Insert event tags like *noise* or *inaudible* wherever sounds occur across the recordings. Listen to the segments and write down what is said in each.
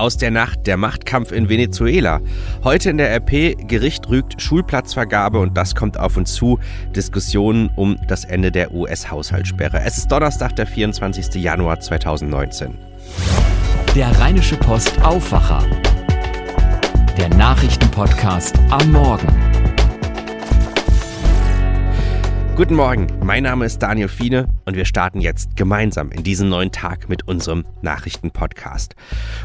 Aus der Nacht der Machtkampf in Venezuela. Heute in der RP Gericht rügt Schulplatzvergabe und das kommt auf uns zu. Diskussionen um das Ende der US-Haushaltssperre. Es ist Donnerstag, der 24. Januar 2019. Der Rheinische Post Aufwacher. Der Nachrichtenpodcast am Morgen. Guten Morgen, mein Name ist Daniel Fiene und wir starten jetzt gemeinsam in diesen neuen Tag mit unserem Nachrichtenpodcast.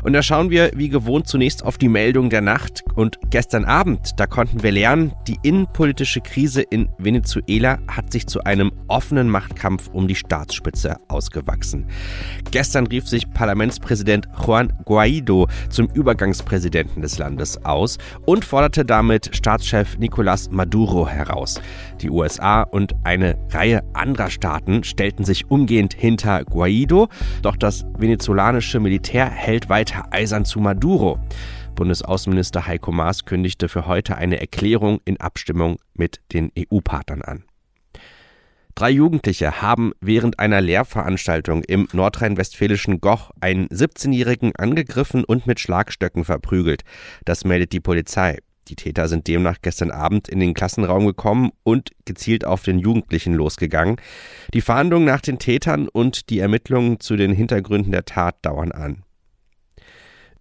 Und da schauen wir wie gewohnt zunächst auf die Meldung der Nacht und gestern Abend, da konnten wir lernen, die innenpolitische Krise in Venezuela hat sich zu einem offenen Machtkampf um die Staatsspitze ausgewachsen. Gestern rief sich Parlamentspräsident Juan Guaido zum Übergangspräsidenten des Landes aus und forderte damit Staatschef Nicolás Maduro heraus. Die USA und eine Reihe anderer Staaten stellten sich umgehend hinter Guaido, doch das venezolanische Militär hält weiter eisern zu Maduro. Bundesaußenminister Heiko Maas kündigte für heute eine Erklärung in Abstimmung mit den EU-Partnern an. Drei Jugendliche haben während einer Lehrveranstaltung im nordrhein-westfälischen Goch einen 17-Jährigen angegriffen und mit Schlagstöcken verprügelt. Das meldet die Polizei. Die Täter sind demnach gestern Abend in den Klassenraum gekommen und gezielt auf den Jugendlichen losgegangen. Die Fahndung nach den Tätern und die Ermittlungen zu den Hintergründen der Tat dauern an.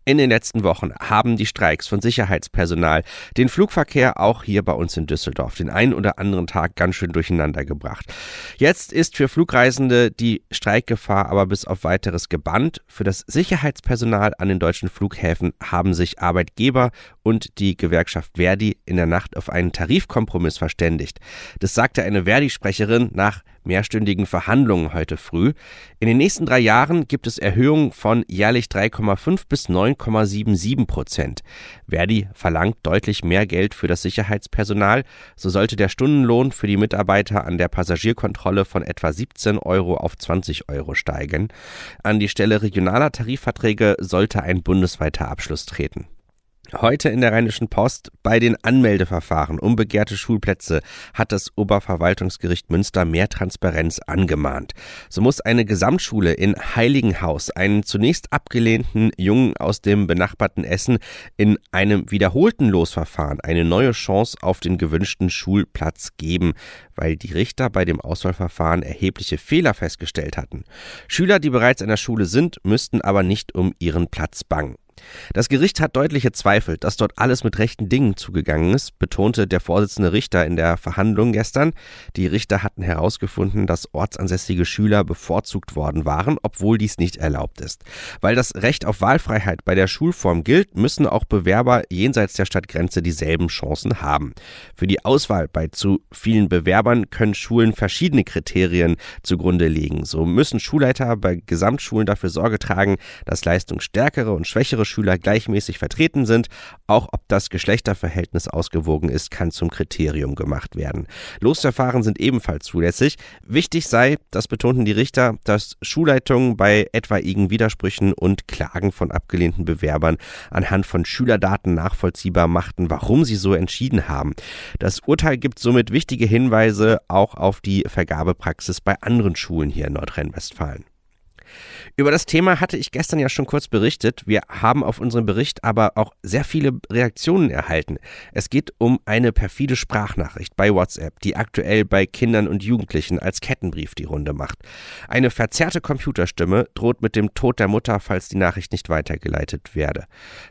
In den letzten Wochen haben die Streiks von Sicherheitspersonal den Flugverkehr auch hier bei uns in Düsseldorf den einen oder anderen Tag ganz schön durcheinander gebracht. Jetzt ist für Flugreisende die Streikgefahr aber bis auf weiteres gebannt. Für das Sicherheitspersonal an den deutschen Flughäfen haben sich Arbeitgeber und die Gewerkschaft Verdi in der Nacht auf einen Tarifkompromiss verständigt. Das sagte eine Verdi-Sprecherin nach mehrstündigen Verhandlungen heute früh. In den nächsten drei Jahren gibt es Erhöhungen von jährlich 3,5 bis 9,77 Prozent. Verdi verlangt deutlich mehr Geld für das Sicherheitspersonal. So sollte der Stundenlohn für die Mitarbeiter an der Passagierkontrolle von etwa 17 Euro auf 20 Euro steigen. An die Stelle regionaler Tarifverträge sollte ein bundesweiter Abschluss treten. Heute in der Rheinischen Post bei den Anmeldeverfahren um begehrte Schulplätze hat das Oberverwaltungsgericht Münster mehr Transparenz angemahnt. So muss eine Gesamtschule in Heiligenhaus einen zunächst abgelehnten Jungen aus dem benachbarten Essen in einem wiederholten Losverfahren eine neue Chance auf den gewünschten Schulplatz geben, weil die Richter bei dem Auswahlverfahren erhebliche Fehler festgestellt hatten. Schüler, die bereits an der Schule sind, müssten aber nicht um ihren Platz bangen. Das Gericht hat deutliche Zweifel, dass dort alles mit rechten Dingen zugegangen ist, betonte der Vorsitzende Richter in der Verhandlung gestern. Die Richter hatten herausgefunden, dass ortsansässige Schüler bevorzugt worden waren, obwohl dies nicht erlaubt ist. Weil das Recht auf Wahlfreiheit bei der Schulform gilt, müssen auch Bewerber jenseits der Stadtgrenze dieselben Chancen haben. Für die Auswahl bei zu vielen Bewerbern können Schulen verschiedene Kriterien zugrunde legen. So müssen Schulleiter bei Gesamtschulen dafür Sorge tragen, dass leistungsstärkere und schwächere Schüler gleichmäßig vertreten sind. Auch ob das Geschlechterverhältnis ausgewogen ist, kann zum Kriterium gemacht werden. Losverfahren sind ebenfalls zulässig. Wichtig sei, das betonten die Richter, dass Schulleitungen bei etwaigen Widersprüchen und Klagen von abgelehnten Bewerbern anhand von Schülerdaten nachvollziehbar machten, warum sie so entschieden haben. Das Urteil gibt somit wichtige Hinweise auch auf die Vergabepraxis bei anderen Schulen hier in Nordrhein-Westfalen. Über das Thema hatte ich gestern ja schon kurz berichtet. Wir haben auf unseren Bericht aber auch sehr viele Reaktionen erhalten. Es geht um eine perfide Sprachnachricht bei WhatsApp, die aktuell bei Kindern und Jugendlichen als Kettenbrief die Runde macht. Eine verzerrte Computerstimme droht mit dem Tod der Mutter, falls die Nachricht nicht weitergeleitet werde.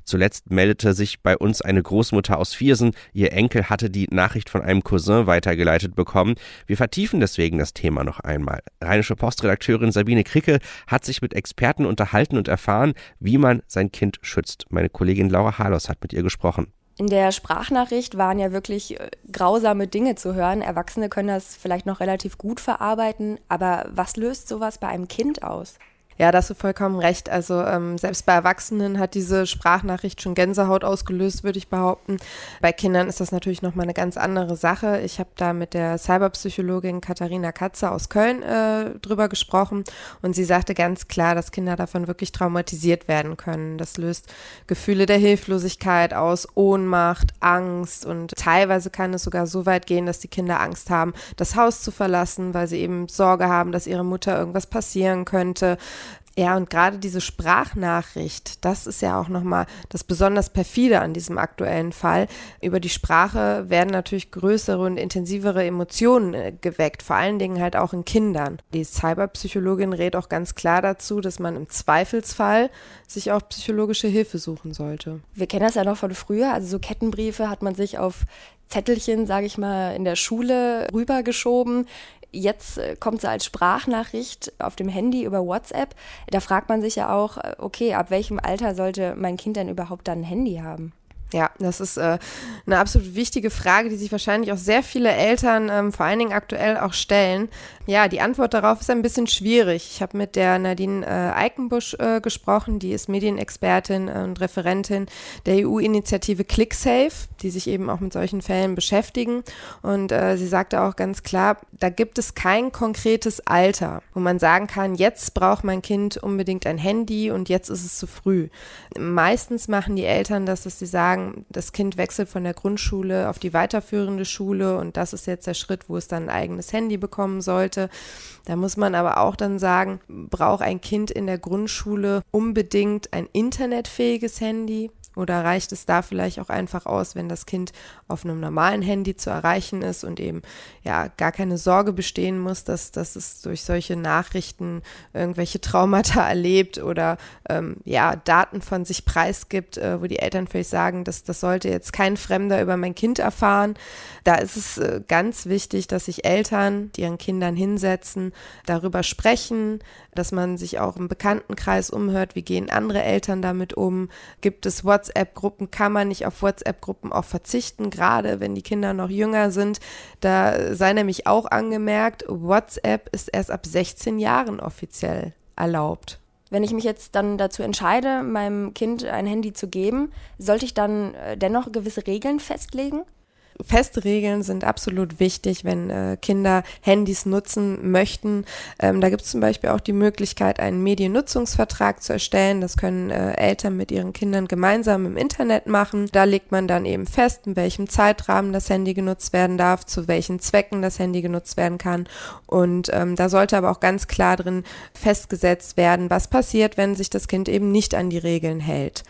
Zuletzt meldete sich bei uns eine Großmutter aus Viersen. Ihr Enkel hatte die Nachricht von einem Cousin weitergeleitet bekommen. Wir vertiefen deswegen das Thema noch einmal. Rheinische Postredakteurin Sabine Kricke hat sich mit Experten unterhalten und erfahren, wie man sein Kind schützt. Meine Kollegin Laura Harlos hat mit ihr gesprochen. In der Sprachnachricht waren ja wirklich äh, grausame Dinge zu hören. Erwachsene können das vielleicht noch relativ gut verarbeiten, aber was löst sowas bei einem Kind aus? Ja, da hast du vollkommen recht. Also ähm, selbst bei Erwachsenen hat diese Sprachnachricht schon Gänsehaut ausgelöst, würde ich behaupten. Bei Kindern ist das natürlich nochmal eine ganz andere Sache. Ich habe da mit der Cyberpsychologin Katharina Katze aus Köln äh, drüber gesprochen und sie sagte ganz klar, dass Kinder davon wirklich traumatisiert werden können. Das löst Gefühle der Hilflosigkeit aus, Ohnmacht, Angst und teilweise kann es sogar so weit gehen, dass die Kinder Angst haben, das Haus zu verlassen, weil sie eben Sorge haben, dass ihre Mutter irgendwas passieren könnte. Ja, und gerade diese Sprachnachricht, das ist ja auch nochmal das besonders perfide an diesem aktuellen Fall. Über die Sprache werden natürlich größere und intensivere Emotionen äh, geweckt, vor allen Dingen halt auch in Kindern. Die Cyberpsychologin rät auch ganz klar dazu, dass man im Zweifelsfall sich auch psychologische Hilfe suchen sollte. Wir kennen das ja noch von früher, also so Kettenbriefe hat man sich auf Zettelchen, sage ich mal, in der Schule rübergeschoben. Jetzt äh, kommt sie als Sprachnachricht auf dem Handy über WhatsApp. Da fragt man sich ja auch, äh, okay, ab welchem Alter sollte mein Kind denn überhaupt dann ein Handy haben? Ja, das ist äh, eine absolut wichtige Frage, die sich wahrscheinlich auch sehr viele Eltern, ähm, vor allen Dingen aktuell, auch stellen. Ja, die Antwort darauf ist ein bisschen schwierig. Ich habe mit der Nadine äh, Eikenbusch äh, gesprochen, die ist Medienexpertin und Referentin der EU-Initiative ClickSafe, die sich eben auch mit solchen Fällen beschäftigen. Und äh, sie sagte auch ganz klar, da gibt es kein konkretes Alter, wo man sagen kann, jetzt braucht mein Kind unbedingt ein Handy und jetzt ist es zu früh. Meistens machen die Eltern das, dass sie sagen, sagen, das Kind wechselt von der Grundschule auf die weiterführende Schule und das ist jetzt der Schritt, wo es dann ein eigenes Handy bekommen sollte. Da muss man aber auch dann sagen, braucht ein Kind in der Grundschule unbedingt ein internetfähiges Handy? Oder reicht es da vielleicht auch einfach aus, wenn das Kind auf einem normalen Handy zu erreichen ist und eben ja gar keine Sorge bestehen muss, dass, dass es durch solche Nachrichten irgendwelche Traumata *laughs* erlebt oder ähm, ja Daten von sich preisgibt, äh, wo die Eltern vielleicht sagen, dass das sollte jetzt kein Fremder über mein Kind erfahren. Da ist es äh, ganz wichtig, dass sich Eltern, die ihren Kindern hinsetzen, darüber sprechen, dass man sich auch im Bekanntenkreis umhört, wie gehen andere Eltern damit um, gibt es WhatsApp WhatsApp-Gruppen kann man nicht auf WhatsApp-Gruppen auch verzichten, gerade wenn die Kinder noch jünger sind. Da sei nämlich auch angemerkt, WhatsApp ist erst ab 16 Jahren offiziell erlaubt. Wenn ich mich jetzt dann dazu entscheide, meinem Kind ein Handy zu geben, sollte ich dann äh, dennoch gewisse Regeln festlegen? Feste Regeln sind absolut wichtig, wenn äh, Kinder Handys nutzen möchten. Ähm, da gibt es zum Beispiel auch die Möglichkeit, einen Mediennutzungsvertrag zu erstellen. Das können äh, Eltern mit ihren Kindern gemeinsam im Internet machen. Da legt man dann eben fest, in welchem Zeitrahmen das Handy genutzt werden darf, zu welchen Zwecken das Handy genutzt werden kann. Und ähm, da sollte aber auch ganz klar drin festgesetzt werden, was passiert, wenn sich das Kind eben nicht an die Regeln hält.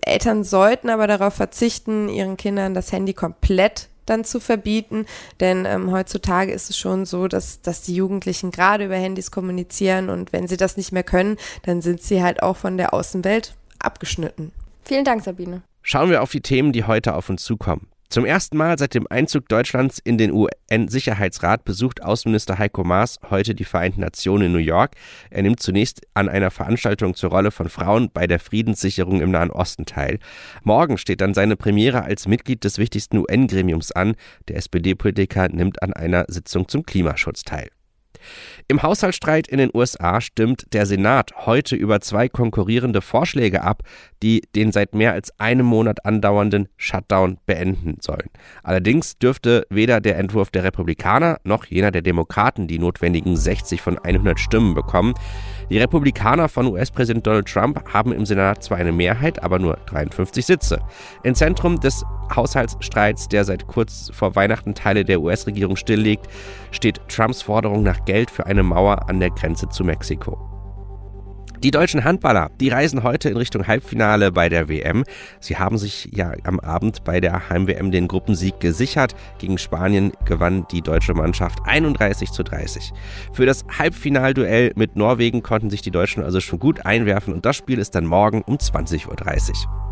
Eltern sollten aber darauf verzichten, ihren Kindern das Handy komplett dann zu verbieten, denn ähm, heutzutage ist es schon so, dass, dass die Jugendlichen gerade über Handys kommunizieren und wenn sie das nicht mehr können, dann sind sie halt auch von der Außenwelt abgeschnitten. Vielen Dank, Sabine. Schauen wir auf die Themen, die heute auf uns zukommen. Zum ersten Mal seit dem Einzug Deutschlands in den UN-Sicherheitsrat besucht Außenminister Heiko Maas heute die Vereinten Nationen in New York. Er nimmt zunächst an einer Veranstaltung zur Rolle von Frauen bei der Friedenssicherung im Nahen Osten teil. Morgen steht dann seine Premiere als Mitglied des wichtigsten UN-Gremiums an. Der SPD-Politiker nimmt an einer Sitzung zum Klimaschutz teil. Im Haushaltsstreit in den USA stimmt der Senat heute über zwei konkurrierende Vorschläge ab, die den seit mehr als einem Monat andauernden Shutdown beenden sollen. Allerdings dürfte weder der Entwurf der Republikaner noch jener der Demokraten die notwendigen 60 von 100 Stimmen bekommen. Die Republikaner von US-Präsident Donald Trump haben im Senat zwar eine Mehrheit, aber nur 53 Sitze. Im Zentrum des Haushaltsstreits, der seit kurz vor Weihnachten Teile der US-Regierung stilllegt, steht Trumps Forderung nach Geld für eine Mauer an der Grenze zu Mexiko. Die deutschen Handballer, die reisen heute in Richtung Halbfinale bei der WM. Sie haben sich ja am Abend bei der Heim-WM den Gruppensieg gesichert. Gegen Spanien gewann die deutsche Mannschaft 31 zu 30. Für das Halbfinalduell mit Norwegen konnten sich die Deutschen also schon gut einwerfen und das Spiel ist dann morgen um 20.30 Uhr.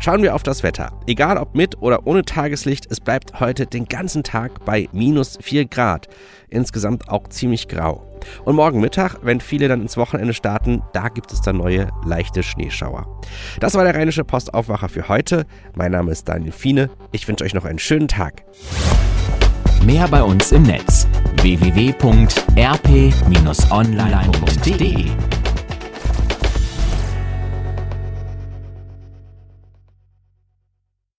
Schauen wir auf das Wetter. Egal ob mit oder ohne Tageslicht, es bleibt heute den ganzen Tag bei minus 4 Grad. Insgesamt auch ziemlich grau. Und morgen Mittag, wenn viele dann ins Wochenende starten, da gibt es dann neue leichte Schneeschauer. Das war der Rheinische Postaufwacher für heute. Mein Name ist Daniel Fiene. Ich wünsche euch noch einen schönen Tag. Mehr bei uns im Netz www.rp-online.de